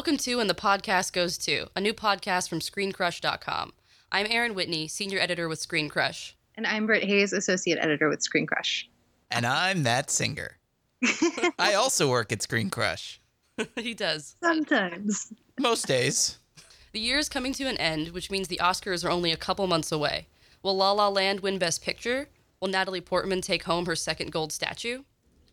Welcome to And the Podcast Goes To, a new podcast from ScreenCrush.com. I'm Aaron Whitney, senior editor with Screen Crush. And I'm Britt Hayes, associate editor with Screen Crush. And I'm Matt singer. I also work at Screen Crush. he does. Sometimes. Most days. The year is coming to an end, which means the Oscars are only a couple months away. Will La La Land win Best Picture? Will Natalie Portman take home her second gold statue?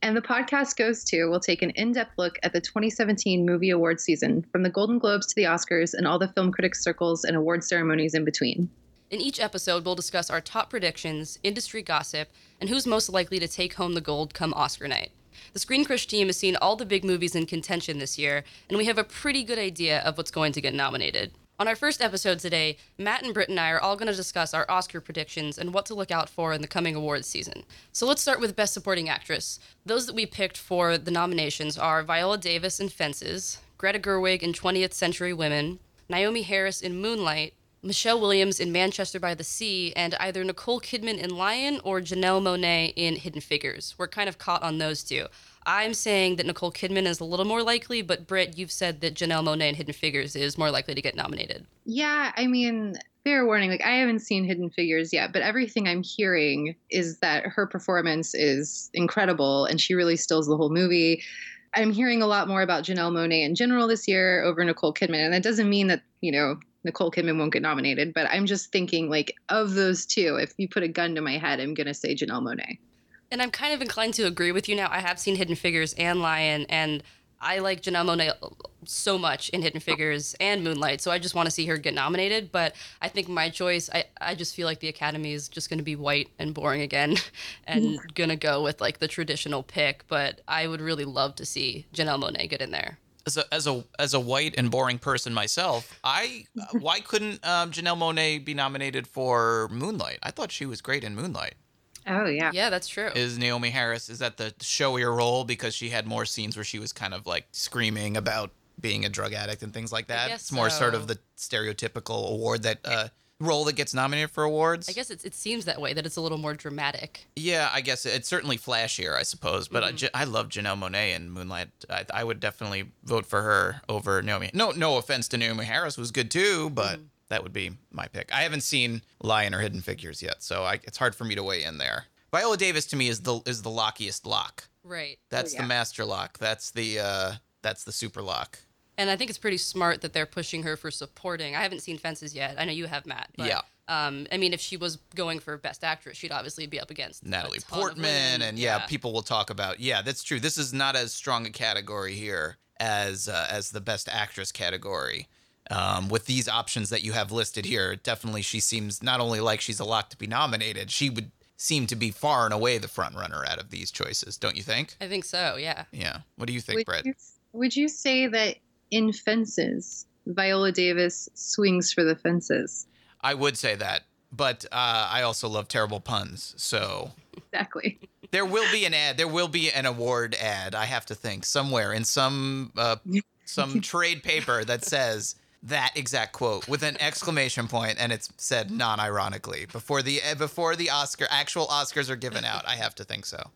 And the podcast goes to will take an in depth look at the 2017 movie award season, from the Golden Globes to the Oscars and all the film critics circles and award ceremonies in between. In each episode, we'll discuss our top predictions, industry gossip, and who's most likely to take home the gold come Oscar night. The Screen Crush team has seen all the big movies in contention this year, and we have a pretty good idea of what's going to get nominated. On our first episode today, Matt and Britt and I are all going to discuss our Oscar predictions and what to look out for in the coming awards season. So let's start with Best Supporting Actress. Those that we picked for the nominations are Viola Davis in Fences, Greta Gerwig in 20th Century Women, Naomie Harris in Moonlight, Michelle Williams in Manchester by the Sea, and either Nicole Kidman in Lion or Janelle Monáe in Hidden Figures. We're kind of caught on those two. I'm saying that Nicole Kidman is a little more likely, but Britt, you've said that Janelle Monáe in Hidden Figures is more likely to get nominated. Yeah, I mean, fair warning, like I haven't seen Hidden Figures yet, but everything I'm hearing is that her performance is incredible and she really steals the whole movie. I'm hearing a lot more about Janelle Monáe in general this year over Nicole Kidman, and that doesn't mean that, you know, Nicole Kidman won't get nominated, but I'm just thinking like of those two, if you put a gun to my head, I'm gonna say Janelle Monáe. And I'm kind of inclined to agree with you now. I have seen Hidden Figures and Lion, and I like Janelle Monáe so much in Hidden Figures and Moonlight, so I just want to see her get nominated. But I think my choice, I, I just feel like the Academy is just going to be white and boring again and going to go with like the traditional pick. But I would really love to see Janelle Monáe get in there. As a, as a as a white and boring person myself, I why couldn't um, Janelle Monáe be nominated for Moonlight? I thought she was great in Moonlight. Oh yeah. Yeah, that's true. Is Naomie Harris is that the showier role because she had more scenes where she was kind of like screaming about being a drug addict and things like that? guess It's more sort of the stereotypical award that uh, role that gets nominated for awards. I guess it, it seems that way, that it's a little more dramatic. Yeah, I guess it's certainly flashier, I suppose. But I, Mm-hmm. J- I love Janelle Monáe in Moonlight. I, I would definitely vote for her over Naomi. No, no offense to Naomi Harris, was good too, but Mm-hmm. That would be my pick. I haven't seen Lion or Hidden Figures yet, so I, it's hard for me to weigh in there. Viola Davis to me is the is the lockiest lock. Right. That's yeah. the master lock. That's the uh, that's the super lock. And I think it's pretty smart that they're pushing her for supporting. I haven't seen Fences yet. I know you have, Matt. But, Yeah. Um, I mean, if she was going for Best Actress, she'd obviously be up against Natalie Portman, women. and yeah, people will talk about. Yeah, that's true. This is not as strong a category here as uh, as the best actress category. Um, with these options that you have listed here, definitely she seems not only like she's a lock to be nominated, she would seem to be far and away the front runner out of these choices, don't you think? I think so. Yeah. Yeah. What do you think, Would Britt? you, would you say that in Fences, Viola Davis swings for the fences? I would say that, but uh, I also love terrible puns, so Exactly. There will be an ad. There will be an award ad. I have to think somewhere in some uh, some trade paper that says that exact quote with an exclamation point, and it's said non-ironically before the uh, before the Oscar actual Oscars are given out. I have to think so.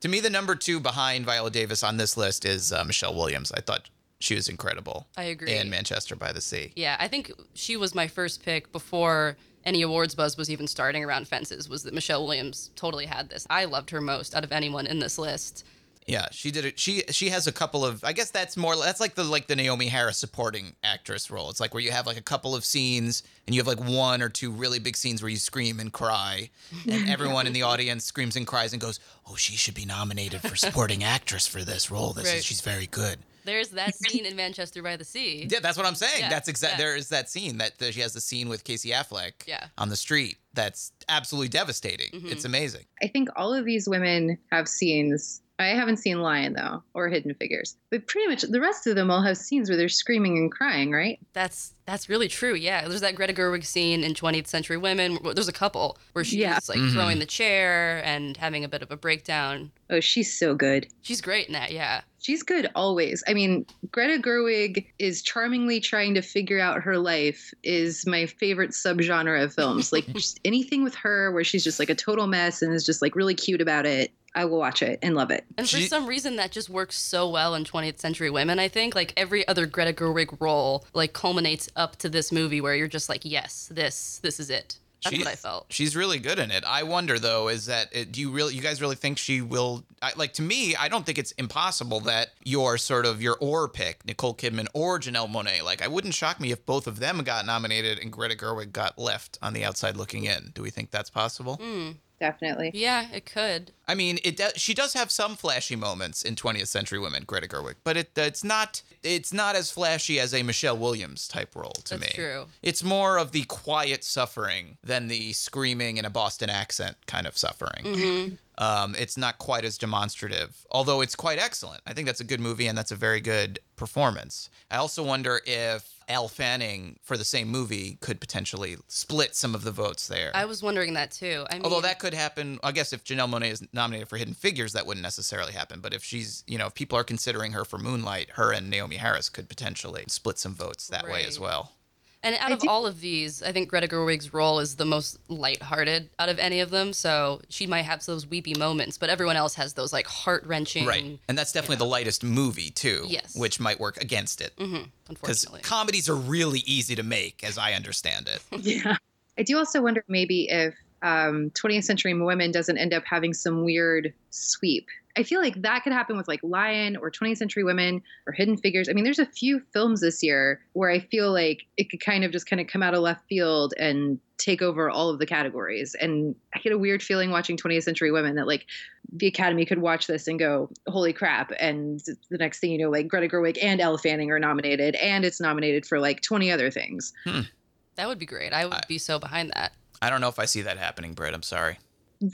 To me, the number two behind Viola Davis on this list is uh, Michelle Williams. I thought she was incredible. I agree. In Manchester by the Sea. Yeah. I think she was my first pick before any awards buzz was even starting around Fences. Was that Michelle Williams totally had this? I loved her most out of anyone in this list. Yeah, she did it. She she has a couple of. I guess that's more. That's like the like the Naomie Harris supporting actress role. It's like where you have like a couple of scenes and you have like one or two really big scenes where you scream and cry, and everyone in the audience screams and cries and goes, "Oh, she should be nominated for supporting actress for this role. This Right. is she's very good." There's that scene in Manchester by the Sea. Yeah, that's what I'm saying. Yeah, that's exact. yeah. There is that scene that, that she has the scene with Casey Affleck. Yeah. On the street. That's absolutely devastating. Mm-hmm. It's amazing. I think all of these women have scenes. I haven't seen Lion though, or Hidden Figures, but pretty much the rest of them all have scenes where they're screaming and crying, right? That's that's really true. Yeah, there's that Greta Gerwig scene in 20th Century Women. There's a couple where she's Yeah. like mm-hmm. throwing the chair and having a bit of a breakdown. Oh, she's so good. She's great in that. Yeah. She's good always. I mean, Greta Gerwig is charmingly trying to figure out her life is my favorite subgenre of films. Like just anything with her where she's just like a total mess and is just like really cute about it. I will watch it and love it. And for She- some reason, that just works so well in 20th Century Women. I think like every other Greta Gerwig role like culminates up to this movie where you're just like, yes, this this is it. That's She- what I felt. She's really good in it. I wonder though, is that it, do you really, you guys really think she will? I, like to me, I don't think it's impossible that your sort of your or pick, Nicole Kidman or Janelle Monáe. Like, I wouldn't shock me if both of them got nominated and Greta Gerwig got left on the outside looking in. Do we think that's possible? Hmm. Definitely. Yeah, it could. I mean, it does. She does have some flashy moments in 20th Century Women, Greta Gerwig, but it it's not it's not as flashy as a Michelle Williams type role to me. That's me. true. It's more of the quiet suffering than the screaming in a Boston accent kind of suffering. Mm-hmm. Um, it's not quite as demonstrative, although it's quite excellent. I think that's a good movie and that's a very good performance. I also wonder if Elle Fanning for the same movie could potentially split some of the votes there. I was wondering that too. I mean, Although that could happen, I guess if Janelle Monáe is nominated for Hidden Figures, that wouldn't necessarily happen. But if she's, you know, if people are considering her for Moonlight, her and Naomie Harris could potentially split some votes that way as well. And out I of do- all all of these, I think Greta Gerwig's role is the most lighthearted out of any of them. So she might have those weepy moments, but everyone else has those like heart wrenching. Right. And that's definitely the lightest movie, too. Yes. Which might work against it. hmm Because comedies are really easy to make, as I understand it. Yeah. I do also wonder maybe if um, 20th Century Women doesn't end up having some weird sweep. I feel like that could happen with like Lion or 20th Century Women or Hidden Figures. I mean, there's a few films this year where I feel like it could kind of just kind of come out of left field and take over all of the categories. And I get a weird feeling watching 20th Century Women that like the Academy could watch this and go, holy crap. And the next thing you know, like Greta Gerwig and Elle Fanning are nominated and it's nominated for like 20 other things. Hmm. that would be great. I would I- be so behind that. I don't know if I see that happening, Britt. I'm sorry.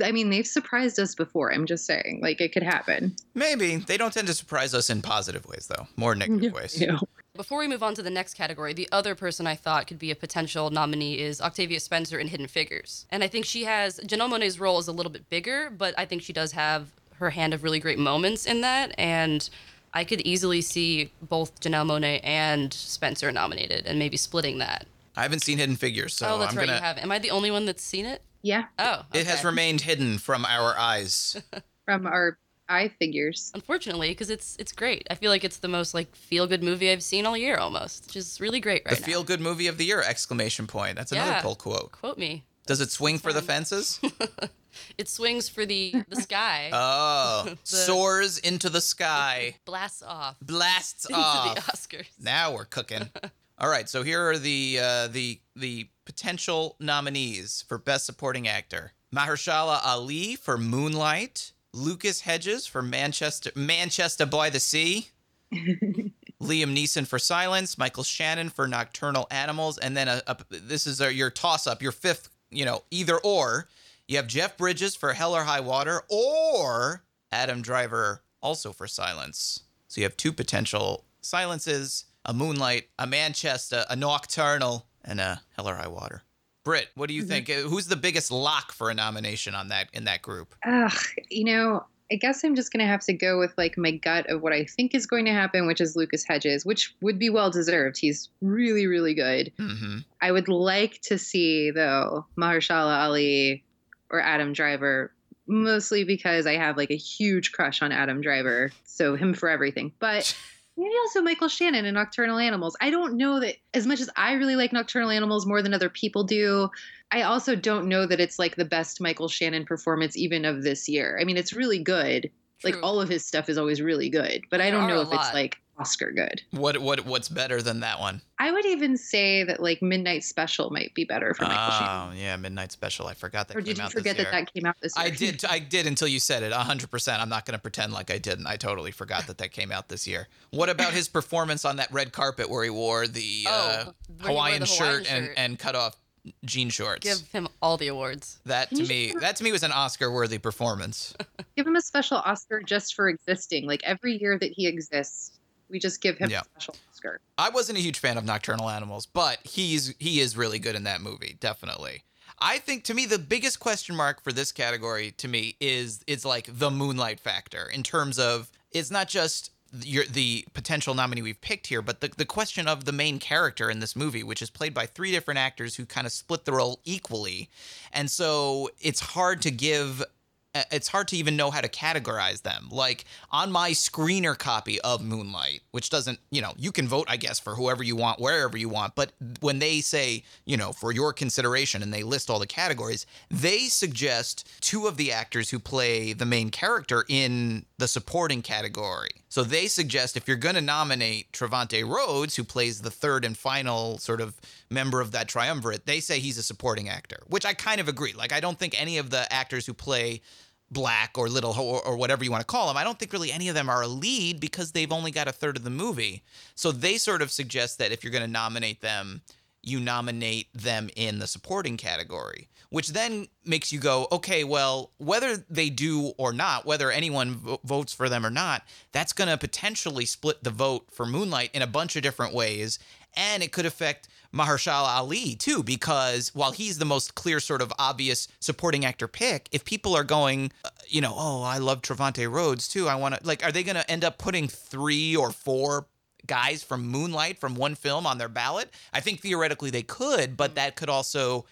I mean, they've surprised us before. I'm just saying, like it could happen. Maybe. They don't tend to surprise us in positive ways, though, more negative ways. You know? Before we move on to the next category, the other person I thought could be a potential nominee is Octavia Spencer in Hidden Figures. And I think she has, Janelle Monáe's role is a little bit bigger, but I think she does have her hand of really great moments in that. And I could easily see both Janelle Monáe and Spencer nominated and maybe splitting that. I haven't seen Hidden Figures, so oh, that's I'm right, gonna. you have. Am I the only one that's seen it? Yeah, Oh, It has remained hidden from our eyes. from our eye figures. Unfortunately, because it's it's great. I feel like it's the most like feel good movie I've seen all year almost, which is really great right the now. feel good movie of the year! Exclamation point. That's another Yeah. pull quote. Quote me. Does it swing for the fences? It swings for the the sky, Oh, soars into the sky, blasts off blasts into off. the Oscars. Now we're cooking. All right, so here are the uh, the the potential nominees for Best Supporting Actor: Mahershala Ali for Moonlight, Lucas Hedges for Manchester Manchester by the Sea, Liam Neeson for Silence, Michael Shannon for Nocturnal Animals, and then a, a, this is a, your toss up, your fifth, you know, either or. You have Jeff Bridges for Hell or High Water, or Adam Driver also for Silence. So you have two potential silences: a Moonlight, a Manchester, a Nocturnal, and a Hell or High Water. Britt, what do you think? Uh, Who's the biggest lock for a nomination on that in that group? Ugh, you know, I guess I'm just gonna have to go with like my gut of what I think is going to happen, which is Lucas Hedges, which would be well deserved. He's really, really good. hmm I would like to see though Mahershala Ali or Adam Driver, mostly because I have like a huge crush on Adam Driver, so him for everything. But maybe also Michael Shannon in Nocturnal Animals. I don't know that as much as I really like Nocturnal Animals more than other people do. I also don't know that it's like the best Michael Shannon performance even of this year. I mean, it's really good. Like all of his stuff is always really good, but I don't know if it's like Oscar good. What what what's better than that one? I would even say that like Midnight Special might be better for Michael Shannon. Oh yeah, Midnight Special. I forgot that. Or did you out forget that that came out this year? I did. I did until you said it. hundred percent. I'm not going to pretend like I didn't. I totally forgot that that came out this year. What about his performance on that red carpet where he wore the Oh, uh, where he wore Hawaiian, the shirt, Hawaiian and shirt. and cut off jean shorts? Give him all the awards. that to me, that to me was an Oscar-worthy performance. give him a special Oscar just for existing. Like every year that he exists, we just give him Yeah. a special Oscar. I wasn't a huge fan of Nocturnal Animals, but he's he is really good in that movie, definitely. I think to me the biggest question mark for this category to me is is like the Moonlight factor in terms of it's not just your, the potential nominee we've picked here, but the, the question of the main character in this movie, which is played by three different actors who kind of split the role equally. And so it's hard to give it's hard to even know how to categorize them. Like on my screener copy of Moonlight, which doesn't, you know, you can vote, I guess, for whoever you want, wherever you want. But when they say, you know, for your consideration and they list all the categories, they suggest two of the actors who play the main character in the supporting category. So they suggest if you're going to nominate Trevante Rhodes, who plays the third and final sort of member of that triumvirate, they say he's a supporting actor, which I kind of agree. Like, I don't think any of the actors who play Black or Little or, or whatever you want to call them, I don't think really any of them are a lead because they've only got a third of the movie. So they sort of suggest that if you're going to nominate them, you nominate them in the supporting category, which then makes you go, okay, well, whether they do or not, whether anyone vo- votes for them or not, that's going to potentially split the vote for Moonlight in a bunch of different ways. And it could affect Mahershala Ali too, because while he's the most clear, sort of obvious supporting actor pick, if people are going, uh, you know, oh, I love Trevante Rhodes too, I want to, like, are they going to end up putting three or four guys from Moonlight from one film on their ballot? I think theoretically they could, but that could also.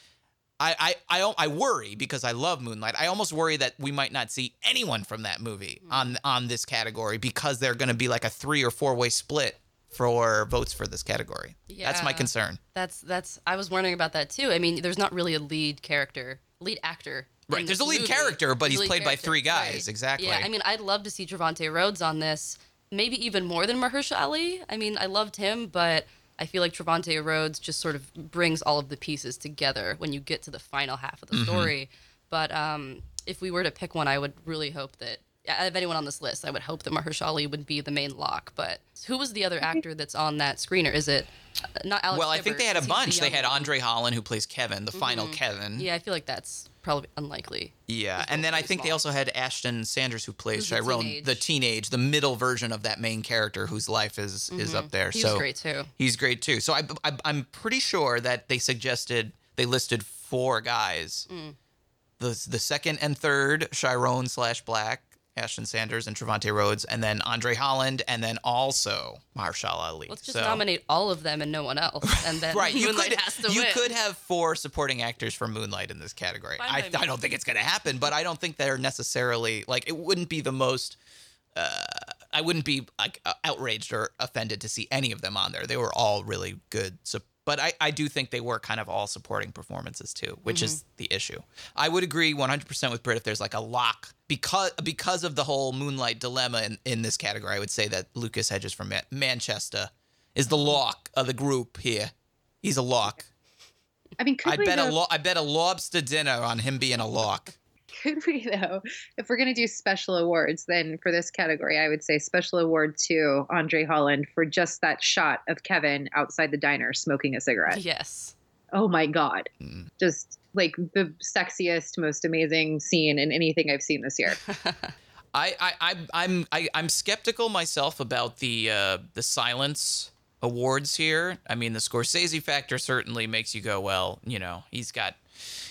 I, I, I, I worry because I love Moonlight. I almost worry that we might not see anyone from that movie on on this category because they're going to be like a three or four way split for votes for this category. That's my concern. That's that's. I was wondering about that too. I mean, there's not really a lead character, lead actor. Right. There's a lead movie. character, but There's he's played by three guys. Right. Exactly. Yeah, I mean, I'd love to see Trevante Rhodes on this. Maybe even more than Mahershala Ali. I mean, I loved him, but I feel like Trevante Rhodes just sort of brings all of the pieces together when you get to the final half of the Mm-hmm. story. But um, if we were to pick one, I would really hope that out of anyone on this list, I would hope that Mahershala Ali would be the main lock. But who was the other actor that's on that screener? Is it uh, not Alex? well, I think they had a he's the bunch. They had. Andre Holland, who plays Kevin, the final Kevin. Yeah, I feel like that's probably unlikely. Yeah, and then I really think they also had Ashton Sanders, who plays Who's the Chiron, teenage. the teenage, the middle version of that main character whose life is is up there. He so was great too. He's great too. So I, I, I'm pretty sure that they suggested they listed four guys. Mm. The the second and third Chiron slash Black, Ashton Sanders and Trevante Rhodes, and then Andre Holland, and then also Mahershala Ali. Let's just So- nominate all of them and no one else, and then Right, you Moonlight could has to you win. could have four supporting actors for Moonlight in this category. Fine I, by. I don't think it's going to happen, but I don't think they're necessarily like it wouldn't be the most. Uh, I wouldn't be like uh, outraged or offended to see any of them on there. They were all really good. But I, I do think they were kind of all supporting performances too, which is Mm-hmm. the issue. I would agree 100% with Britt if there's like a lock because because of the whole Moonlight dilemma in, in this category. I would say that Lucas Hedges from Man- Manchester is the lock of the group here. He's a lock. I mean, could I bet a lo- I bet a lobster dinner on him being a lock. could we though, if we're gonna do special awards, then for this category, I would say special award to Andre Holland for just that shot of Kevin outside the diner smoking a cigarette. Yes. Oh my god, Mm. just like the sexiest, most amazing scene in anything I've seen this year. I, I, I I'm I, I'm skeptical myself about the uh, the silence awards here. I mean, the Scorsese factor certainly makes you go, well, you know, he's got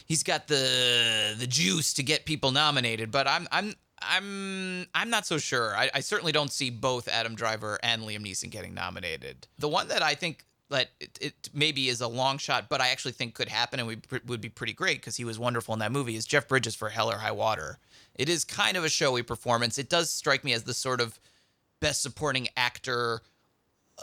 he's got the the juice to get people nominated, but I'm I'm I'm I'm not so sure. I, I certainly don't see both Adam Driver and Liam Neeson getting nominated. The one that I think that it, it maybe is a long shot, but I actually think could happen and would, would be pretty great because he was wonderful in that movie is Jeff Bridges for Hell or High Water. It is kind of a showy performance. It does strike me as the sort of best supporting actor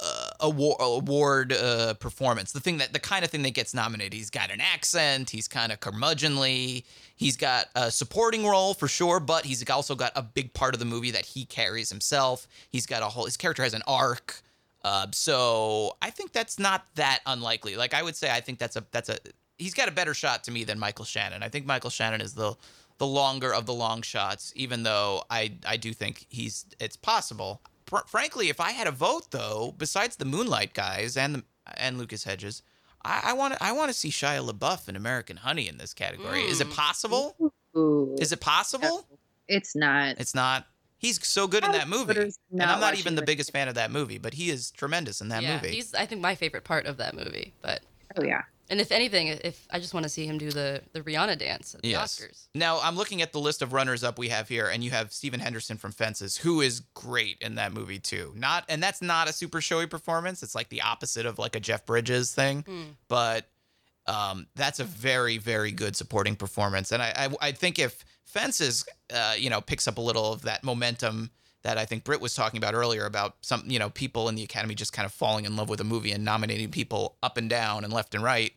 uh, award, award uh, performance. The thing that the kind of thing that gets nominated. He's got an accent. He's kind of curmudgeonly. He's got a supporting role for sure, but he's also got a big part of the movie that he carries himself. He's got a whole. His character has an arc. Uh, so I think that's not that unlikely. Like I would say, I think that's a that's a he's got a better shot to me than Michael Shannon. I think Michael Shannon is the the longer of the long shots, even though I I do think he's it's possible. Fr- frankly, if I had a vote though, besides the Moonlight guys and the, and Lucas Hedges, I want to I want to see Shia LaBeouf and American Honey in this category. Is it Mm. possible? Ooh, Is it possible? it's not. It's not. He's so good in that movie, and I'm not even the this. biggest fan of that movie, but he is tremendous in that yeah, movie. he's I think my favorite part of that movie. But oh yeah. And if anything, if I just want to see him do the the Rihanna dance at the Yes. Oscars. Now I'm looking at the list of runners up we have here, and you have Stephen Henderson from Fences, who is great in that movie too. Not, and that's not a super showy performance. It's like the opposite of like a Jeff Bridges thing, Hmm. but um, that's a very, very good supporting performance. And I, I, I think if Fences, uh, you know, picks up a little of that momentum that I think Britt was talking about earlier about some, you know, people in the Academy just kind of falling in love with a movie and nominating people up and down and left and right.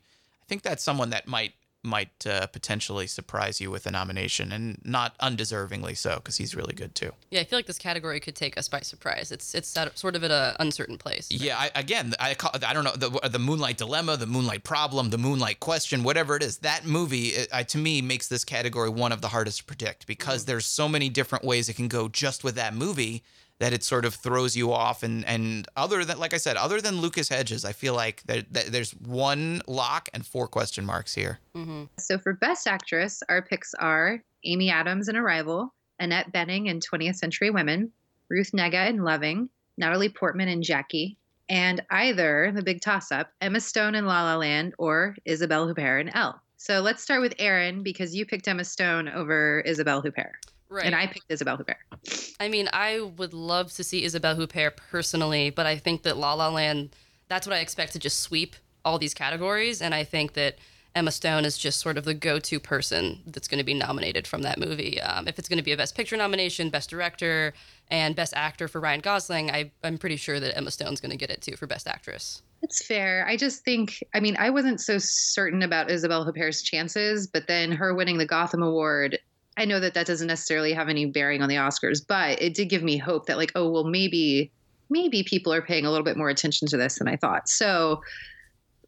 I think that's someone that might might uh, potentially surprise you with a nomination and not undeservingly so because he's really good too. Yeah, I feel like this category could take us by surprise. It's it's sort of at an uncertain place. Yeah, I, again, I call, I don't know the the Moonlight Dilemma, the Moonlight Problem, the Moonlight Question, whatever it is. That movie, it, I, to me, makes this category one of the hardest to predict because mm-hmm. there's so many different ways it can go just with that movie that it sort of throws you off. And and other than like I said, other than Lucas Hedges, I feel like there, there's one lock and four question marks here. Mm-hmm. So for Best Actress, our picks are Amy Adams in Arrival, Annette Bening in 20th Century Women, Ruth Negga in Loving, Natalie Portman in Jackie, and either the big toss up Emma Stone in La La Land or Isabelle Huppert in Elle. So let's start with Aaron because you picked Emma Stone over Isabelle Huppert. Right. And I picked Isabelle Huppert. I mean, I would love to see Isabelle Huppert personally, but I think that La La Land, that's what I expect to just sweep all these categories. And I think that Emma Stone is just sort of the go to person that's going to be nominated from that movie. Um, if it's going to be a Best Picture nomination, Best Director, and Best Actor for Ryan Gosling, I, I'm pretty sure that Emma Stone's going to get it too for Best Actress. It's fair. I just think, I mean, I wasn't so certain about Isabelle Huppert's chances, but then her winning the Gotham Award I know that that doesn't necessarily have any bearing on the Oscars, but it did give me hope that like, oh, well, maybe maybe people are paying a little bit more attention to this than I thought. So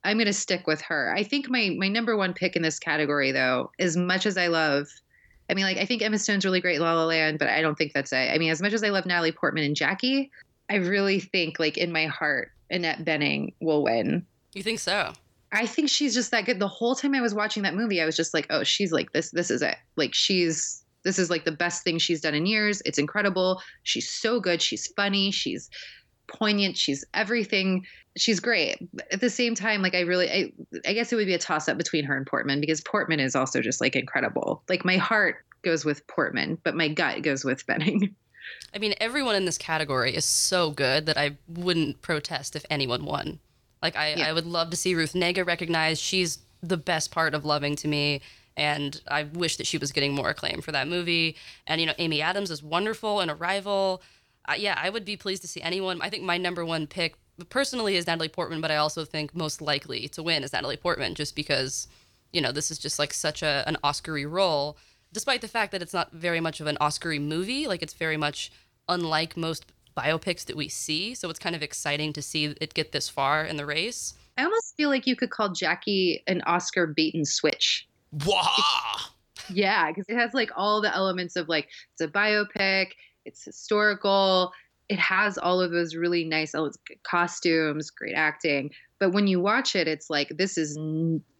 I'm going to stick with her. I think my my number one pick in this category, though, as much as I love, I mean, like I think Emma Stone's really great La La Land, but I don't think that's it. I mean, as much as I love Natalie Portman and Jackie, I really think like in my heart, Annette Bening will win. You think so? I think she's just that good. The whole time I was watching that movie, I was just like, oh, she's like this. This is it. Like she's this is like the best thing she's done in years. It's incredible. She's so good. She's funny. She's poignant. She's everything. She's great. At the same time, like I really, I, I guess it would be a toss up between her and Portman because Portman is also just like incredible. Like my heart goes with Portman, but my gut goes with Bening. I mean, everyone in this category is so good that I wouldn't protest if anyone won. Like I, yeah. I would love to see Ruth Negga recognized. She's the best part of Loving to me, and I wish that she was getting more acclaim for that movie. And you know, Amy Adams is wonderful in Arrival. Uh, yeah, I would be pleased to see anyone. I think my number one pick personally is Natalie Portman, but I also think most likely to win is Natalie Portman, just because you know this is just like such a an Oscary role, despite the fact that it's not very much of an Oscary movie. Like it's very much unlike most biopics that we see. So it's kind of exciting to see it get this far in the race. I almost feel like you could call Jackie an Oscar bait and switch. Wah! Yeah, because it has like all the elements of like it's a biopic, it's historical, it has all of those really nice costumes, great acting. But when you watch it, it's like this is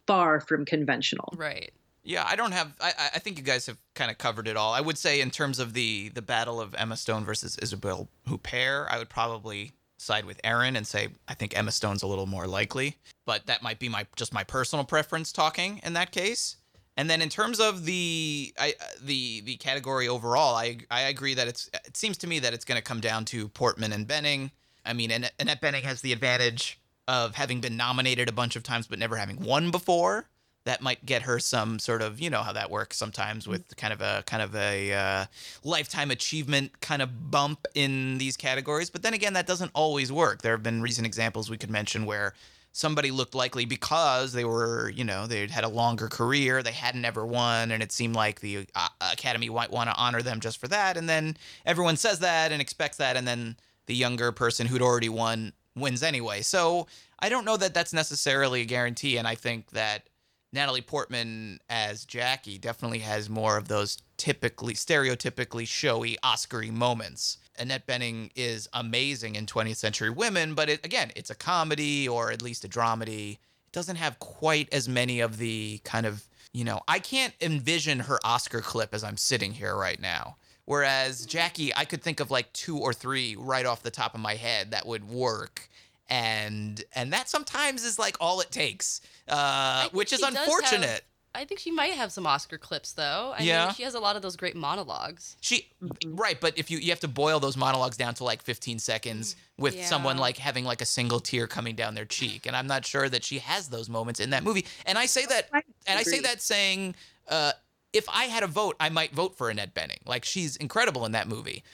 far from conventional. Right. Yeah, I don't have. I, I think you guys have kind of covered it all. I would say in terms of the the battle of Emma Stone versus Isabelle Huppert, I would probably side with Aaron and say I think Emma Stone's a little more likely. But that might be my just my personal preference talking in that case. And then in terms of the I, uh, the the category overall, I I agree that it's it seems to me that it's going to come down to Portman and Bening. I mean, Annette Bening has the advantage of having been nominated a bunch of times but never having won before that might get her some sort of you know how that works sometimes with kind of a kind of a uh, lifetime achievement kind of bump in these categories. But then again that doesn't always work. There have been recent examples we could mention where somebody looked likely because they were you know they had a longer career they hadn't ever won and it seemed like the uh, academy might want to honor them just for that. And then everyone says that and expects that and then the younger person who'd already won wins anyway. So i don't know that that's necessarily a guarantee and i think that Natalie Portman as Jackie definitely has more of those typically stereotypically showy Oscary moments. Annette Bening is amazing in 20th Century Women, but it, again, it's a comedy or at least a dramedy. It doesn't have quite as many of the kind of, you know, I can't envision her Oscar clip as I'm sitting here right now. Whereas Jackie, I could think of like two or three right off the top of my head that would work and and that sometimes is like all it takes, uh, which is unfortunate. Have, I think she might have some Oscar clips though. I yeah. mean, she has a lot of those great monologues. She right, but if you you have to boil those monologues down to like 15 seconds with yeah. someone like having like a single tear coming down their cheek, and I'm not sure that she has those moments in that movie. And I say that, and I say that saying. Uh, if I had a vote, I might vote for Annette Bening. Like she's incredible in that movie.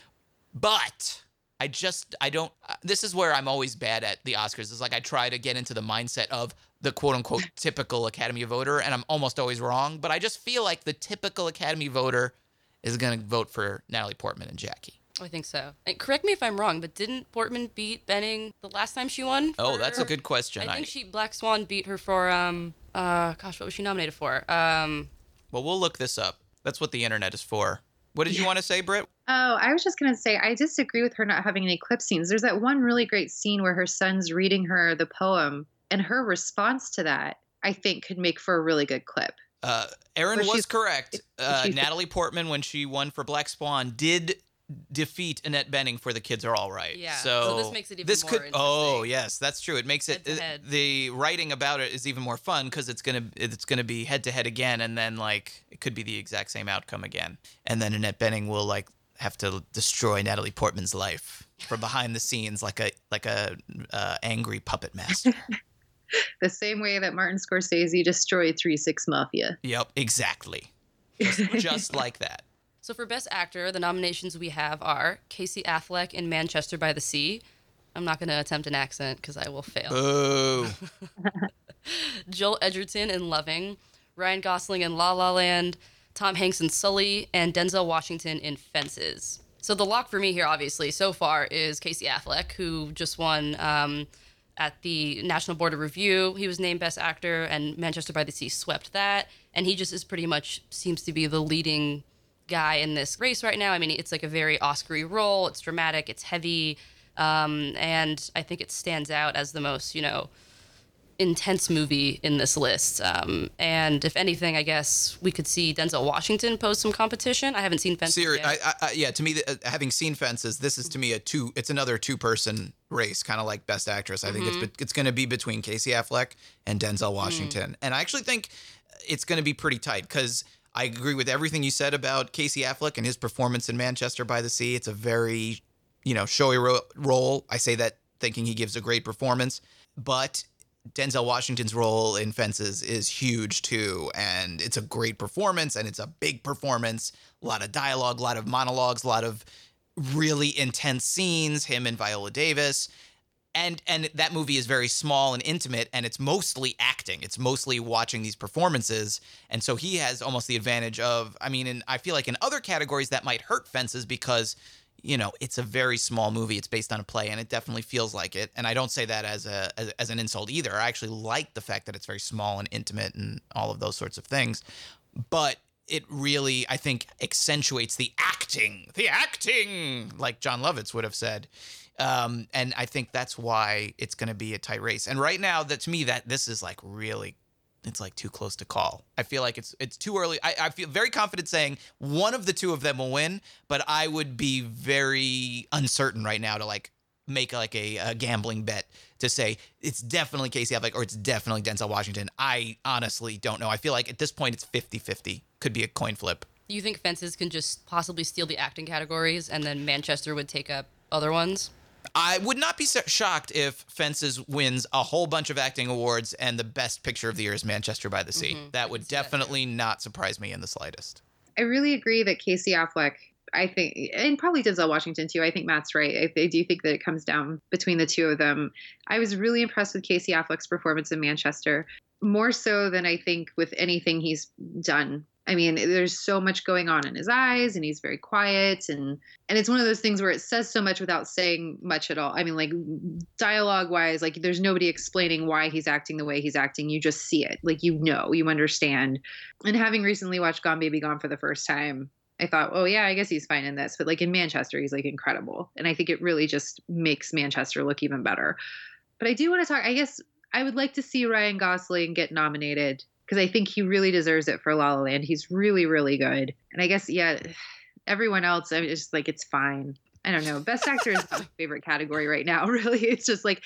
But I just I don't uh, this is where I'm always bad at the Oscars. Is like I try to get into the mindset of the quote unquote typical Academy voter and I'm almost always wrong, but I just feel like the typical Academy voter is going to vote for Natalie Portman and Jackie. I think so. And correct me if I'm wrong, but didn't Portman beat Bening the last time she won? Oh, that's a good question. I think she Black Swan beat her for um uh gosh, what was she nominated for? Um well, we'll look this up. That's what the internet is for. What did you want to say, Britt? Oh, I was just going to say, I disagree with her not having any clip scenes. There's that one really great scene where her son's reading her the poem, and her response to that, I think, could make for a really good clip. Uh, Aaron was correct. Uh, Natalie Portman, when she won for Black Swan, did defeat Annette Bening for The Kids Are All Right. Yeah, So, so this makes it even this more could. Oh yes, that's true. It makes it Head to head. the writing about it is even more fun because it's gonna it's gonna be head to head again, and then like it could be the exact same outcome again, and then Annette Bening will like have to destroy Natalie Portman's life from behind the scenes like a like a uh, angry puppet master. The same way that Martin Scorsese destroyed 3 6 Mafia. yep, exactly. Just, just like that. So for Best Actor, the nominations we have are Casey Affleck in Manchester by the Sea. I'm not going to attempt an accent because I will fail. Boo. Joel Edgerton in Loving, Ryan Gosling in La La Land, Tom Hanks in Sully, and Denzel Washington in Fences. So the lock for me here, obviously, so far is Casey Affleck, who just won um, at the National Board of Review. He was named Best Actor, and Manchester by the Sea swept that. And he just is pretty much seems to be the leading guy in this race right now. I mean, it's like a very Oscar role. It's dramatic. It's heavy, um, and I think it stands out as the most, you know, intense movie in this list. Um, and if anything, I guess we could see Denzel Washington pose some competition. I haven't seen Fences Seri- yet. I, I, I, yeah, to me, uh, having seen Fences, this is to me a two. It's another two-person race, kind of like Best Actress. I think it's it's going to be between Casey Affleck and Denzel Washington, and I actually think it's going to be pretty tight because I agree with everything you said about Casey Affleck and his performance in Manchester by the Sea. It's a very, you know, showy ro- role. I say that thinking he gives a great performance, but Denzel Washington's role in Fences is huge too, and it's a great performance, and it's a big performance. A lot of dialogue, a lot of monologues, a lot of really intense scenes. Him and Viola Davis, and and that movie is very small and intimate, and it's mostly acting. It's mostly watching these performances, and so he has almost the advantage of. I mean, and I feel like in other categories that might hurt Fences because you know, it's a very small movie. It's based on a play, and it definitely feels like it. And I don't say that as a as, as an insult either. I actually like the fact that it's very small and intimate and all of those sorts of things. But it really, I think, accentuates the acting, the acting, like Jon Lovitz would have said. Um, and I think that's why it's going to be a tight race. And right now, that to me, that this is like really it's like too close to call. I feel like it's it's too early. I, I feel very confident saying one of the two of them will win, but I would be very uncertain right now to like make like a, a gambling bet to say it's definitely Casey Affleck or it's definitely Denzel Washington. I honestly don't know. I feel like at this point it's 50-50. Could be a coin flip. you think Fences can just possibly steal the acting categories, and then Manchester would take up other ones? I would not be shocked if Fences wins a whole bunch of acting awards and the best picture of the year is Manchester by the Sea. Mm-hmm. That would that, too. definitely not surprise me in the slightest. I really agree that Casey Affleck, I think, and probably Denzel Washington too. I think Matt's right. I, I do think that it comes down between the two of them. I was really impressed with Casey Affleck's performance in Manchester, more so than I think with anything he's done. I mean, there's so much going on in his eyes, and he's very quiet, and and it's one of those things where it says so much without saying much at all. I mean, like dialogue wise, like there's nobody explaining why he's acting the way he's acting. You just see it, like you know, you understand. And having recently watched Gone Baby Gone for the first time, I thought, oh yeah, I guess he's fine in this. But like in Manchester, he's like incredible, and I think it really just makes Manchester look even better. But I do want to talk. I guess I would like to see Ryan Gosling get nominated because I think he really deserves it for La La Land. He's really, really good. And I guess yeah, everyone else, I'm just like it's fine. I don't know. Best actor is my favorite category right now. Really, it's just like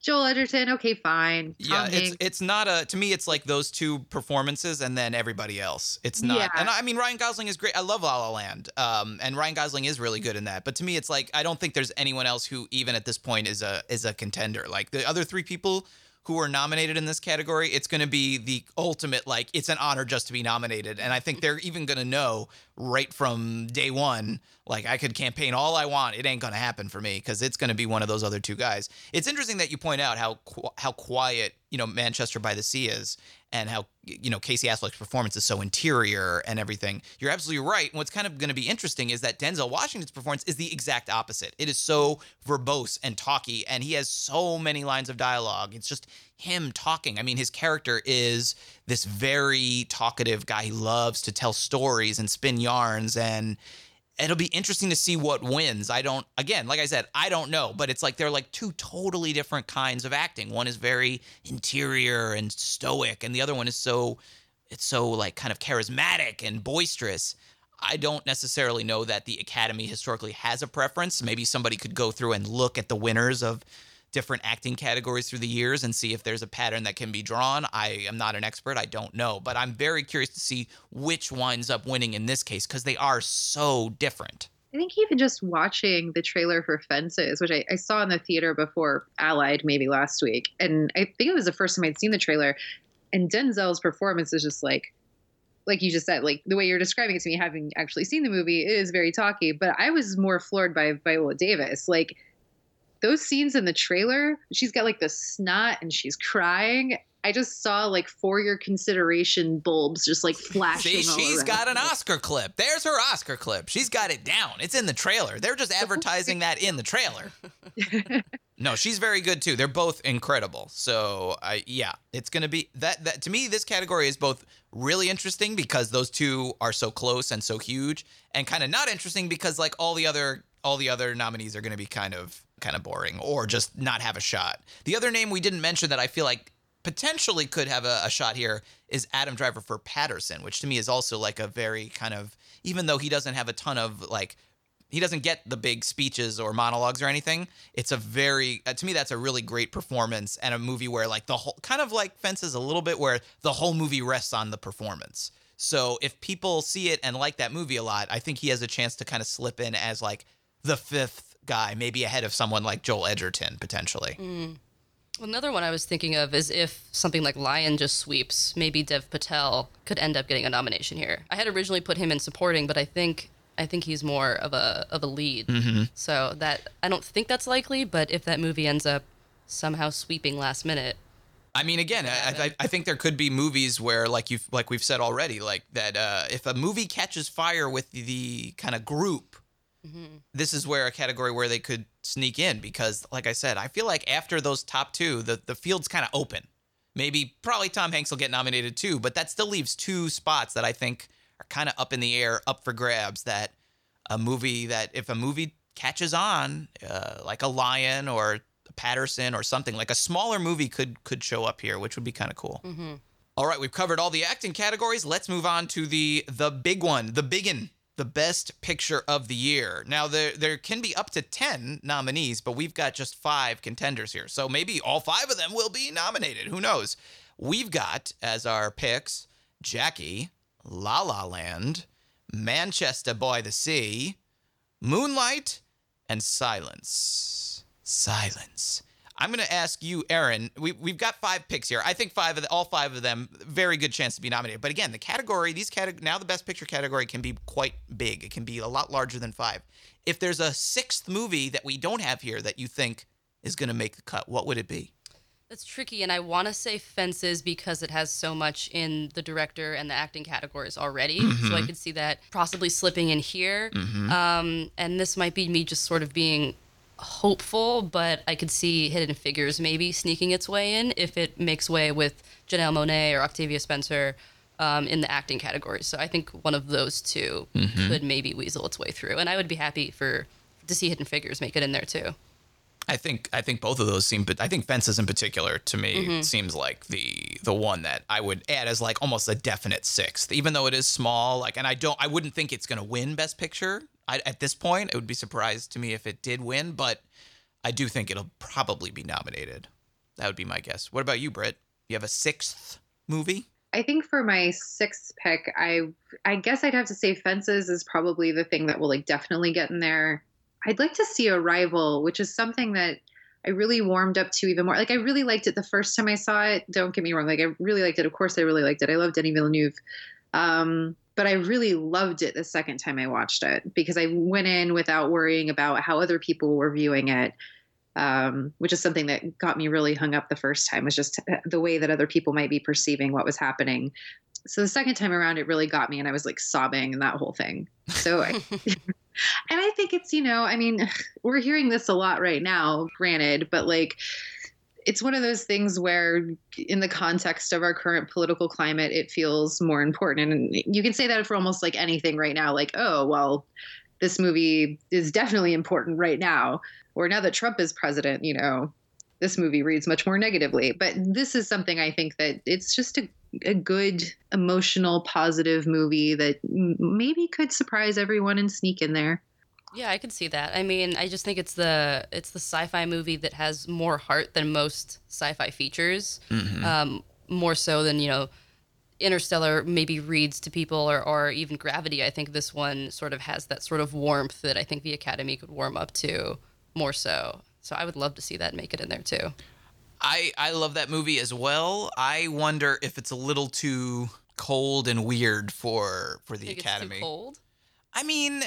Joel Edgerton. Okay, fine. Yeah, Tom it's Hanks. it's not a to me it's like those two performances and then everybody else. It's not. Yeah. And I mean Ryan Gosling is great. I love La La Land. Um and Ryan Gosling is really good in that. But to me it's like I don't think there's anyone else who even at this point is a is a contender. Like the other three people who are nominated in this category, it's going to be the ultimate like it's an honor just to be nominated. And I think they're even going to know right from day one like I could campaign all I want, it ain't going to happen for me because it's going to be one of those other two guys. It's interesting that you point out how how quiet you know Manchester by the Sea is, and how you know Casey Affleck's performance is so interior and everything. You're absolutely right. And what's kind of going to be interesting is that Denzel Washington's performance is the exact opposite. It is so verbose and talky, and he has so many lines of dialogue. It's just him talking. I mean, his character is this very talkative guy. He loves to tell stories and spin yarns and it'll be interesting to see what wins. I don't again, like I said, I don't know, but it's like they're like two totally different kinds of acting. One is very interior and stoic and the other one is so it's so like kind of charismatic and boisterous. I don't necessarily know that the Academy historically has a preference. Maybe somebody could go through and look at the winners of different acting categories through the years and see if there's a pattern that can be drawn. I am not an expert, I don't know, but I'm very curious to see which winds up winning in this case because they are so different. I think even just watching the trailer for Fences, which I, I, saw in the theater before Allied maybe last week, and I think it was the first time I'd seen the trailer, and Denzel's performance is just like, like you just said, like the way you're describing it to me, having actually seen the movie, is very talky. But I was more floored by Viola Davis. Like those scenes in the trailer, she's got like the snot and she's crying. I just saw like for your consideration bulbs just like flashing. See, she's got an Oscar clip. There's her Oscar clip. She's got it down. It's in the trailer. They're just advertising that in the trailer. no, she's very good too. They're both incredible. So, I yeah, it's going to be that that to me this category is both really interesting because those two are so close and so huge and kind of not interesting because like all the other all the other nominees are going to be kind of kind of boring or just not have a shot. The other name we didn't mention that I feel like potentially could have a, a, shot here is Adam Driver for Paterson, which to me is also like a very kind of even though he doesn't have a ton of like he doesn't get the big speeches or monologues or anything. It's a very uh, to me that's a really great performance and a movie where like the whole kind of like Fences a little bit where the whole movie rests on the performance. So if people see it and like that movie a lot, I think he has a chance to kind of slip in as like the fifth guy, maybe ahead of someone like Joel Edgerton potentially. Mm. Another one I was thinking of is if something like Lion just sweeps, maybe Dev Patel could end up getting a nomination here. I had originally put him in supporting, but I think I think he's more of a of a lead. Mm-hmm. So that I don't think that's likely, but if that movie ends up somehow sweeping last minute, I mean, again, I, I, I, think there could be movies where, like you, like we've said already, like that. Uh, if a movie catches fire with the, the kind of group Mm-hmm. This is where a category where they could sneak in because, like I said, I feel like after those top two, the, the field's kind of open. Maybe probably Tom Hanks will get nominated too, but that still leaves two spots that I think are kind of up in the air, up for grabs. That a movie that if a movie catches on, uh, like a Lion or Paterson or something like a smaller movie could could show up here, which would be kind of cool. Mm-hmm. All right, we've covered all the acting categories. Let's move on to the the big one, the biggin the best picture of the year. Now there there can be up to 10 nominees, but we've got just 5 contenders here. So maybe all 5 of them will be nominated. Who knows? We've got as our picks Jackie, La La Land, Manchester by the Sea, Moonlight, and Silence. Silence. I'm going to ask you, Aaron. We, we've got five picks here. I think five of the, all five of them, very good chance to be nominated. But again, the category, these category, now the best picture category can be quite big. It can be a lot larger than five. If there's a sixth movie that we don't have here that you think is going to make the cut, what would it be? That's tricky, and I want to say Fences because it has so much in the director and the acting categories already. Mm-hmm. So I could see that possibly slipping in here. Mm-hmm. Um, and this might be me just sort of being hopeful, but I could see Hidden Figures maybe sneaking its way in if it makes way with Janelle Monáe or Octavia Spencer um, in the acting categories. So I think one of those 2 mm-hmm. could maybe weasel its way through, and I would be happy for to see Hidden Figures make it in there too. I think I think both of those seem, but I think Fences in particular to me mm-hmm. seems like the the one that I would add as like almost a definite sixth, even though it is small. Like, and I don't, I wouldn't think it's going to win Best Picture. I, at this point, it would be surprised to me if it did win, but I do think it'll probably be nominated. That would be my guess. What about you, Britt? You have a sixth movie? I think for my sixth pick, I I guess I'd have to say Fences is probably the thing that will like definitely get in there. I'd like to see Arrival, which is something that I really warmed up to even more. Like I really liked it the first time I saw it. Don't get me wrong. Like I really liked it. Of course, I really liked it. I love Denis Villeneuve. Um, but I really loved it the second time I watched it because I went in without worrying about how other people were viewing it. Um, which is something that got me really hung up the first time was just the way that other people might be perceiving what was happening. So the second time around, it really got me, and I was like sobbing and that whole thing. So I, and I think it's, you know, I mean, we're hearing this a lot right now, granted, but like, it's one of those things where, in the context of our current political climate, it feels more important. And you can say that for almost like anything right now, like, oh, well, this movie is definitely important right now. Or now that Trump is president, you know, this movie reads much more negatively. But this is something I think that it's just a a good emotional positive movie that maybe could surprise everyone and sneak in there yeah i can see that i mean i just think it's the it's the sci-fi movie that has more heart than most sci-fi features mm-hmm. um, more so than you know interstellar maybe reads to people or, or even gravity i think this one sort of has that sort of warmth that i think the academy could warm up to more so so i would love to see that make it in there too I I love that movie as well. I wonder if it's a little too cold and weird for for the Academy. cold. I mean,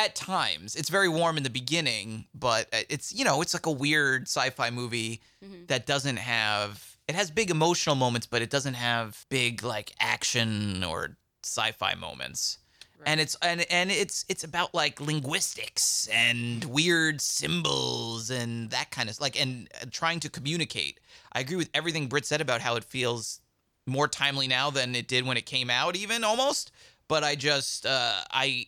at times it's very warm in the beginning, but it's you know it's like a weird sci-fi movie mm-hmm. that doesn't have. It has big emotional moments, but it doesn't have big like action or sci-fi moments. And it's and and it's it's about like linguistics and weird symbols and that kind of like and trying to communicate. I agree with everything Britt said about how it feels more timely now than it did when it came out, even almost. But I just uh, I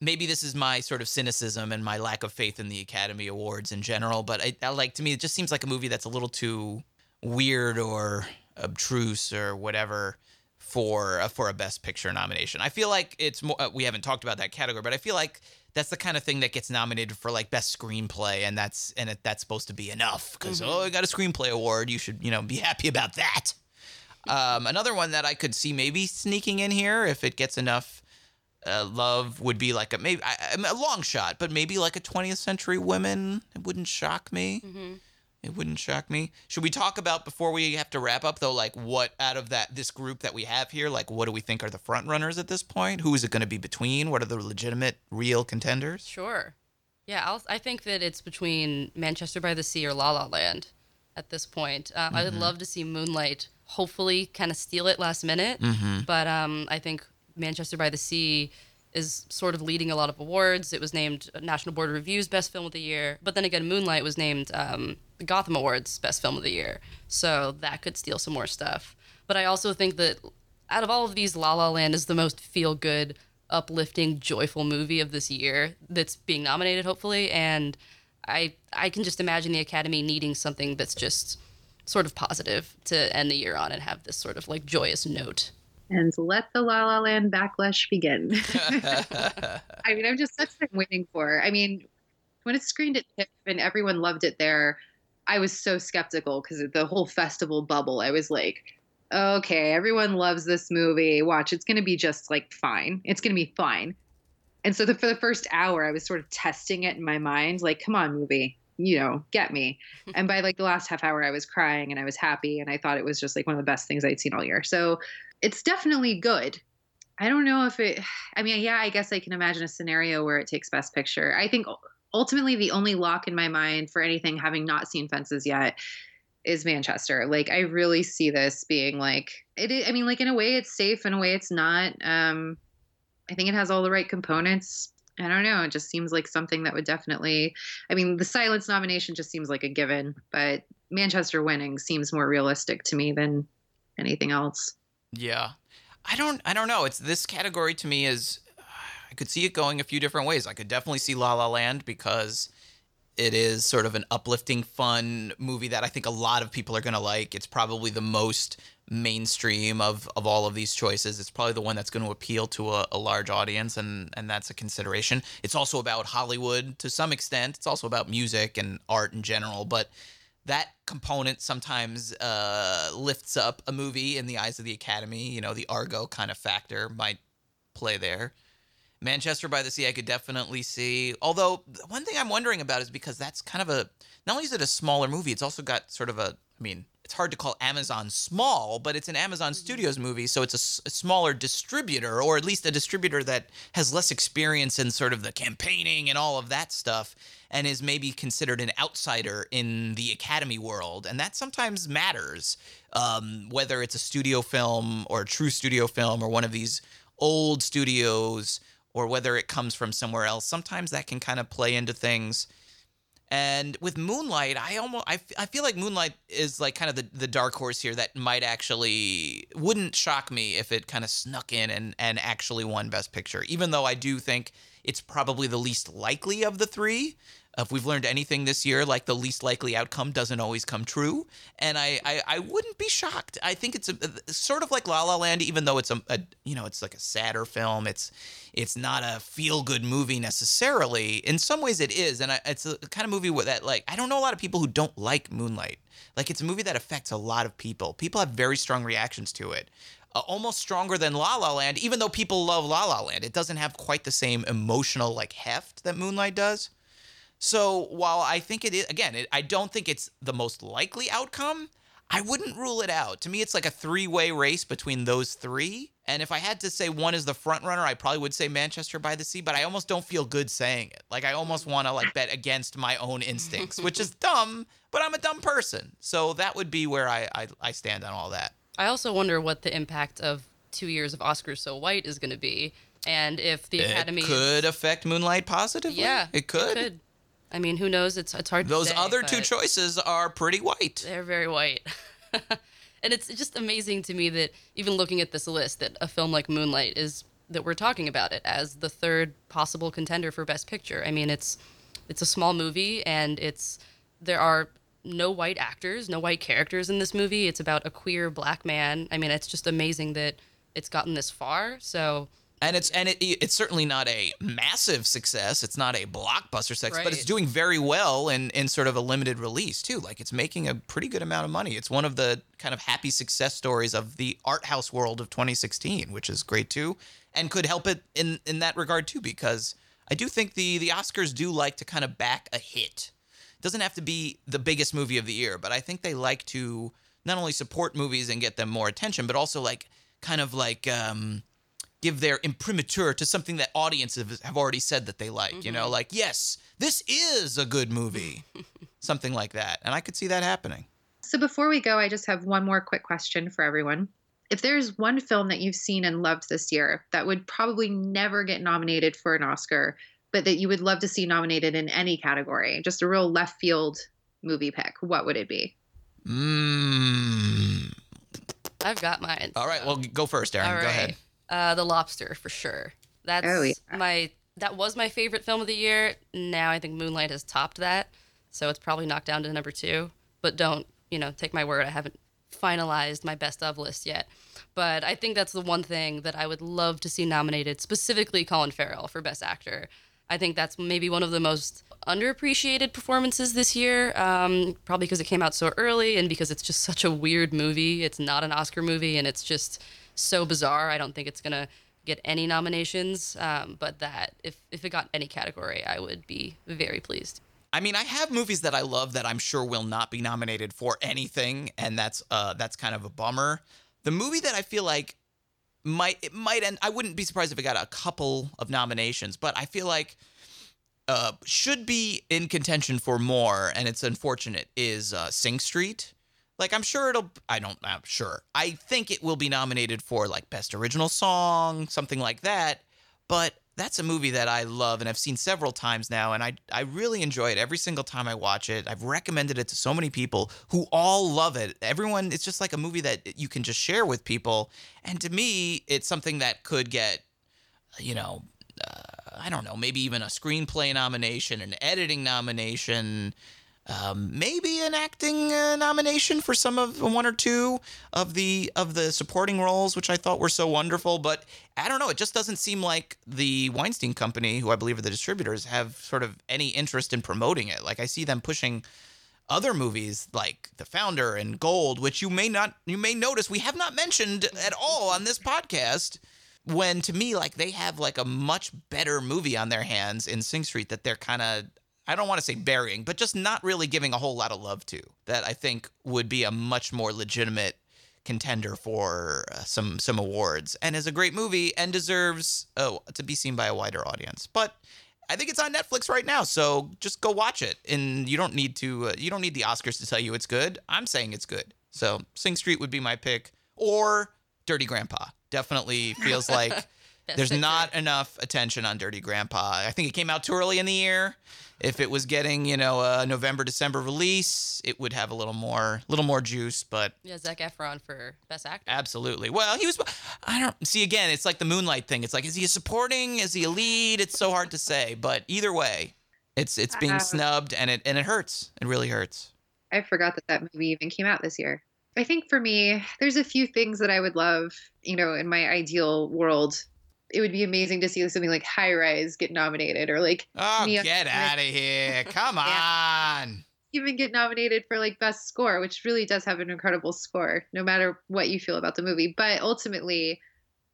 maybe this is my sort of cynicism and my lack of faith in the Academy Awards in general. But I, I like to me it just seems like a movie that's a little too weird or obtruse or whatever for uh, for a best picture nomination. I feel like it's more uh, we haven't talked about that category, but I feel like that's the kind of thing that gets nominated for like best screenplay and that's and it, that's supposed to be enough because mm-hmm. oh, I got a screenplay award, you should, you know, be happy about that. Um, another one that I could see maybe sneaking in here if it gets enough uh, love would be like a maybe a long shot, but maybe like a 20th century women. It wouldn't shock me. Mm-hmm. It wouldn't shock me. Should we talk about before we have to wrap up though, like what out of that this group that we have here, like what do we think are the front runners at this point? Who is it going to be between? What are the legitimate, real contenders? Sure. Yeah, I'll, i think that it's between Manchester by the Sea or La La Land at this point. Um, mm-hmm. I would mm-hmm. love to see Moonlight hopefully kind of steal it last minute, mm-hmm. but um, I think Manchester by the Sea is sort of leading a lot of awards. It was named National Board of Review's Best Film of the Year, but then again, Moonlight was named um, the Gotham Awards Best Film of the Year, so that could steal some more stuff. But I also think that out of all of these, La La Land is the most feel good, uplifting, joyful movie of this year that's being nominated, hopefully. And I I can just imagine the Academy needing something that's just sort of positive to end the year on and have this sort of like joyous note and let the La La Land backlash begin. I mean, I'm just that's what I'm waiting for. I mean, when it screened at TIFF and everyone loved it there, I was so skeptical because the whole festival bubble. I was like, okay, everyone loves this movie. Watch, it's going to be just like fine. It's going to be fine. And so the, for the first hour, I was sort of testing it in my mind, like, come on, movie, you know, get me. and by like the last half hour, I was crying and I was happy, and I thought it was just like one of the best things I'd seen all year. So it's definitely good. I don't know if it, I mean, yeah, I guess I can imagine a scenario where it takes Best Picture. I think ultimately the only lock in my mind for anything having not seen Fences yet is Manchester. Like, I really see this being like, it, I mean, like, in a way it's safe, in a way it's not. Um, I think it has all the right components. I don't know. It just seems like something that would definitely. I mean, the silence nomination just seems like a given, but Manchester winning seems more realistic to me than anything else. Yeah. I don't I don't know. It's this category to me is I could see it going a few different ways. I could definitely see La La Land because it is sort of an uplifting fun movie that I think a lot of people are going to like. It's probably the most mainstream of of all of these choices. It's probably the one that's going to appeal to a, a large audience and and that's a consideration. It's also about Hollywood to some extent. It's also about music and art in general, but that component sometimes uh, lifts up a movie in the eyes of the Academy. You know, the Argo kind of factor might play there. Manchester by the Sea, I could definitely see. Although one thing I'm wondering about is because that's kind of a not only is it a smaller movie, it's also got sort of a. I mean, it's hard to call Amazon small, but it's an Amazon Studios movie, so it's a, a, smaller distributor, or at least a distributor that has less experience in sort of the campaigning and all of that stuff, and is maybe considered an outsider in the Academy world, and that sometimes matters, um, whether it's a studio film or a true studio film or one of these old studios, or whether it comes from somewhere else. Sometimes that can kind of play into things. And with Moonlight, I almost I, I feel like Moonlight is like kind of the, the dark horse here that might actually wouldn't shock me if it kind of snuck in and and actually won Best Picture. Even though I do think it's probably the least likely of the three if we've learned anything this year, like the least likely outcome doesn't always come true, and I I, I wouldn't be shocked. I think it's a, a, sort of like La La Land, even though it's a, a you know it's like a sadder film. It's it's not a feel good movie necessarily. In some ways, it is, and I, it's a kind of movie that like I don't know a lot of people who don't like Moonlight. Like it's a movie that affects a lot of people. People have very strong reactions to it. Uh, almost stronger than La La Land, even though people love La La Land. It doesn't have quite the same emotional like heft that Moonlight does. So while I think it is, again, it, I don't think it's the most likely outcome. I wouldn't rule it out. To me, it's like a three way race between those three. And if I had to say one is the front runner, I probably would say Manchester by the Sea, but I almost don't feel good saying it. Like I almost want to like bet against my own instincts, which is dumb, but I'm a dumb person. So that would be where I, I, I stand on all that. I also wonder what the impact of two years of Oscars So White is going to be. And if the Academy it could affect Moonlight positively. Yeah, it could. It could. I mean, who knows? It's it's hard. Those say, other two choices are pretty white. They're very white, and it's just amazing to me that even looking at this list, that a film like Moonlight is that we're talking about it as the third possible contender for Best Picture. I mean, it's it's a small movie, and it's there are no white actors, no white characters in this movie. It's about a queer black man. I mean, it's just amazing that it's gotten this far. So and it's and it, it's certainly not a massive success. It's not a blockbuster success, right. but it's doing very well in in sort of a limited release too. Like it's making a pretty good amount of money. It's one of the kind of happy success stories of the art house world of 2016, which is great too, and could help it in in that regard too because I do think the the Oscars do like to kind of back a hit. It doesn't have to be the biggest movie of the year, but I think they like to not only support movies and get them more attention, but also like kind of like um give their imprimatur to something that audiences have already said that they like. Mm-hmm. You know, mm-hmm. like, yes, this is a good movie, something like that. And I could see that happening. So before we go, I just have one more quick question for everyone. If there's one film that you've seen and loved this year that would probably never get nominated for an Oscar, but that you would love to see nominated in any category, just a real left field movie pick, what would it be? Mm. I've got mine. All right, well, go first, Aaron. Go ahead. Uh, the Lobster for sure. That's oh, yeah. my that was my favorite film of the year. Now I think Moonlight has topped that, so it's probably knocked down to number two. But don't you know? Take my word, I haven't finalized my best of list yet. But I think that's the one thing that I would love to see nominated, specifically Colin Farrell for Best Actor. I think that's maybe one of the most underappreciated performances this year, um, probably because it came out so early and because it's just such a weird movie. It's not an Oscar movie, and it's just so bizarre. I don't think it's gonna get any nominations. Um, but that if if it got any category, I would be very pleased. I mean, I have movies that I love that I'm sure will not be nominated for anything, and that's uh that's kind of a bummer. The movie that I feel like might it might end. I wouldn't be surprised if it got a couple of nominations, but I feel like uh, should be in contention for more, and it's unfortunate. Is uh, Sing Street? Like I'm sure it'll I don't I'm sure. I think it will be nominated for like best original song, something like that. But that's a movie that I love and I've seen several times now and I I really enjoy it every single time I watch it. I've recommended it to so many people who all love it. Everyone it's just like a movie that you can just share with people and to me it's something that could get you know uh, I don't know, maybe even a screenplay nomination, an editing nomination, um, maybe an acting uh, nomination for some of one or two of the of the supporting roles, which I thought were so wonderful. But I don't know, it just doesn't seem like the Weinstein Company, who I believe are the distributors, have sort of any interest in promoting it. Like I see them pushing other movies like The Founder and Gold, which you may not you may notice we have not mentioned at all on this podcast when to me like they have like a much better movie on their hands in Sing Street that they're kind of I don't want to say burying, but just not really giving a whole lot of love to. That I think would be a much more legitimate contender for uh, some some awards and is a great movie and deserves oh to be seen by a wider audience. But I think it's on Netflix right now, so just go watch it. And you don't need to uh, you don't need the Oscars to tell you it's good. I'm saying it's good. So Sing Street would be my pick or Dirty Grandpa. Definitely feels like there's picture. not enough attention on Dirty Grandpa. I think it came out too early in the year. If it was getting, you know, a November December release, it would have a little more little more juice, but Yeah, Zac Efron for Best Actor. Absolutely. Well, he was. I don't see. Again, it's like the Moonlight thing. It's like, is he a supporting? Is he a lead? It's so hard to say. But either way, it's it's being Uh, snubbed, and it and it hurts. It really hurts. I forgot that that movie even came out this year. I think for me, there's a few things that I would love, you know, in my ideal world. It would be amazing to see something like High Rise get nominated or like Oh, Mia- get out of here! Come on. even get nominated for like best score, which really does have an incredible score, no matter what you feel about the movie. But ultimately,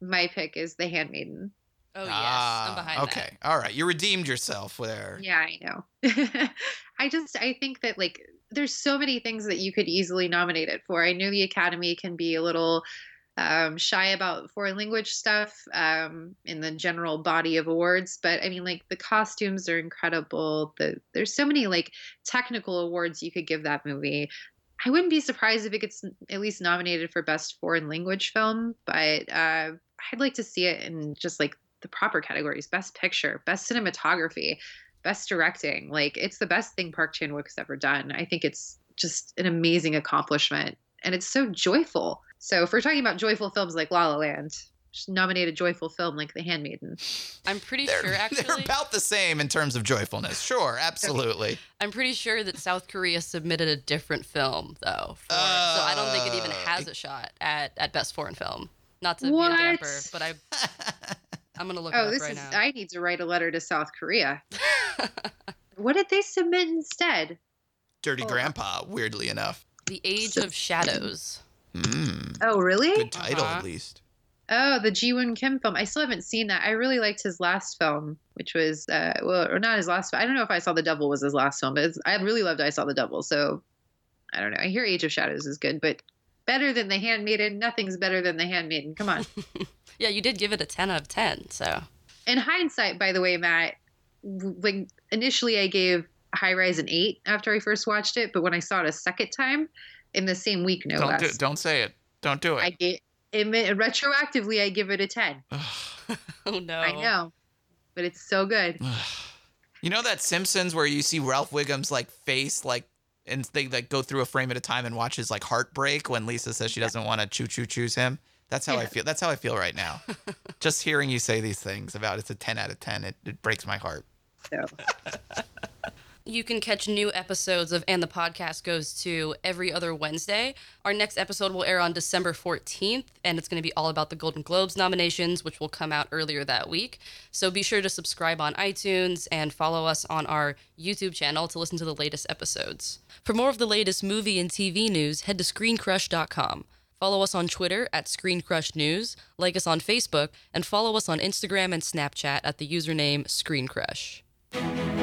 my pick is The Handmaiden. Oh yes, Ah, I'm behind okay. All right. You redeemed yourself there. Yeah, I know. I just I think that like there's so many things that you could easily nominate it for. I know the Academy can be a little um, shy about foreign language stuff um, in the general body of awards, but I mean like the costumes are incredible. The there's so many like technical awards you could give that movie. I wouldn't be surprised if it gets at least nominated for best foreign language film, but uh, I'd like to see it in just like the proper categories: best picture, best cinematography, best directing. Like it's the best thing Park Chan Wook's ever done. I think it's just an amazing accomplishment, and it's so joyful. So if we're talking about joyful films like La La Land, just nominate a joyful film like The Handmaiden. I'm pretty They're, sure they're about the same in terms of joyfulness. Sure, absolutely. I'm pretty sure that South Korea submitted a different film though. For, so I don't think it even Uh, has a shot at, at best foreign film. Not to What? be a damper, but I I'm gonna look it Oh, up this right is. now. I need to write a letter to South Korea. What did they submit instead? Dirty Oh. Grandpa, weirdly enough. the Age of Shadows. Mm, Oh, really? good title, Uh-huh. at least. Oh, the Ji Woon Kim film. I still haven't seen that. I really liked his last film, which was uh, well, or not his last. I don't know if I saw the Devil was his last film, but it's, I really loved I saw the Devil. So I don't know. I hear Age of Shadows is good, but better than The Handmaiden. Nothing's better than The Handmaiden. Come on. Yeah, you did give it a 10 out of 10. So In hindsight, by the way, Matt, w- like initially I gave High Rise an eight after I first watched it, but when I saw it a second time in the same week, no don't less, do, don't say it. Don't do I it. gave it, retroactively I give it a ten. oh no. I know, but it's so good. You know that Simpsons where you see Ralph Wiggum's like face like and they like go through a frame at a time and watch his like heartbreak when Lisa says she doesn't want to choo choo choose him. That's how I feel. That's how I feel right now. Just hearing you say these things about it's a ten out of ten, it, it breaks my heart. So You can catch new episodes of And the Podcast Goes to every other Wednesday. Our next episode will air on December 14th, and it's going to be all about the Golden Globes nominations, which will come out earlier that week. So be sure to subscribe on iTunes and follow us on our YouTube channel to listen to the latest episodes. For more of the latest movie and TV news, head to screencrush.com. Follow us on Twitter at ScreenCrushNews, like us on Facebook, and follow us on Instagram and Snapchat at the username ScreenCrush.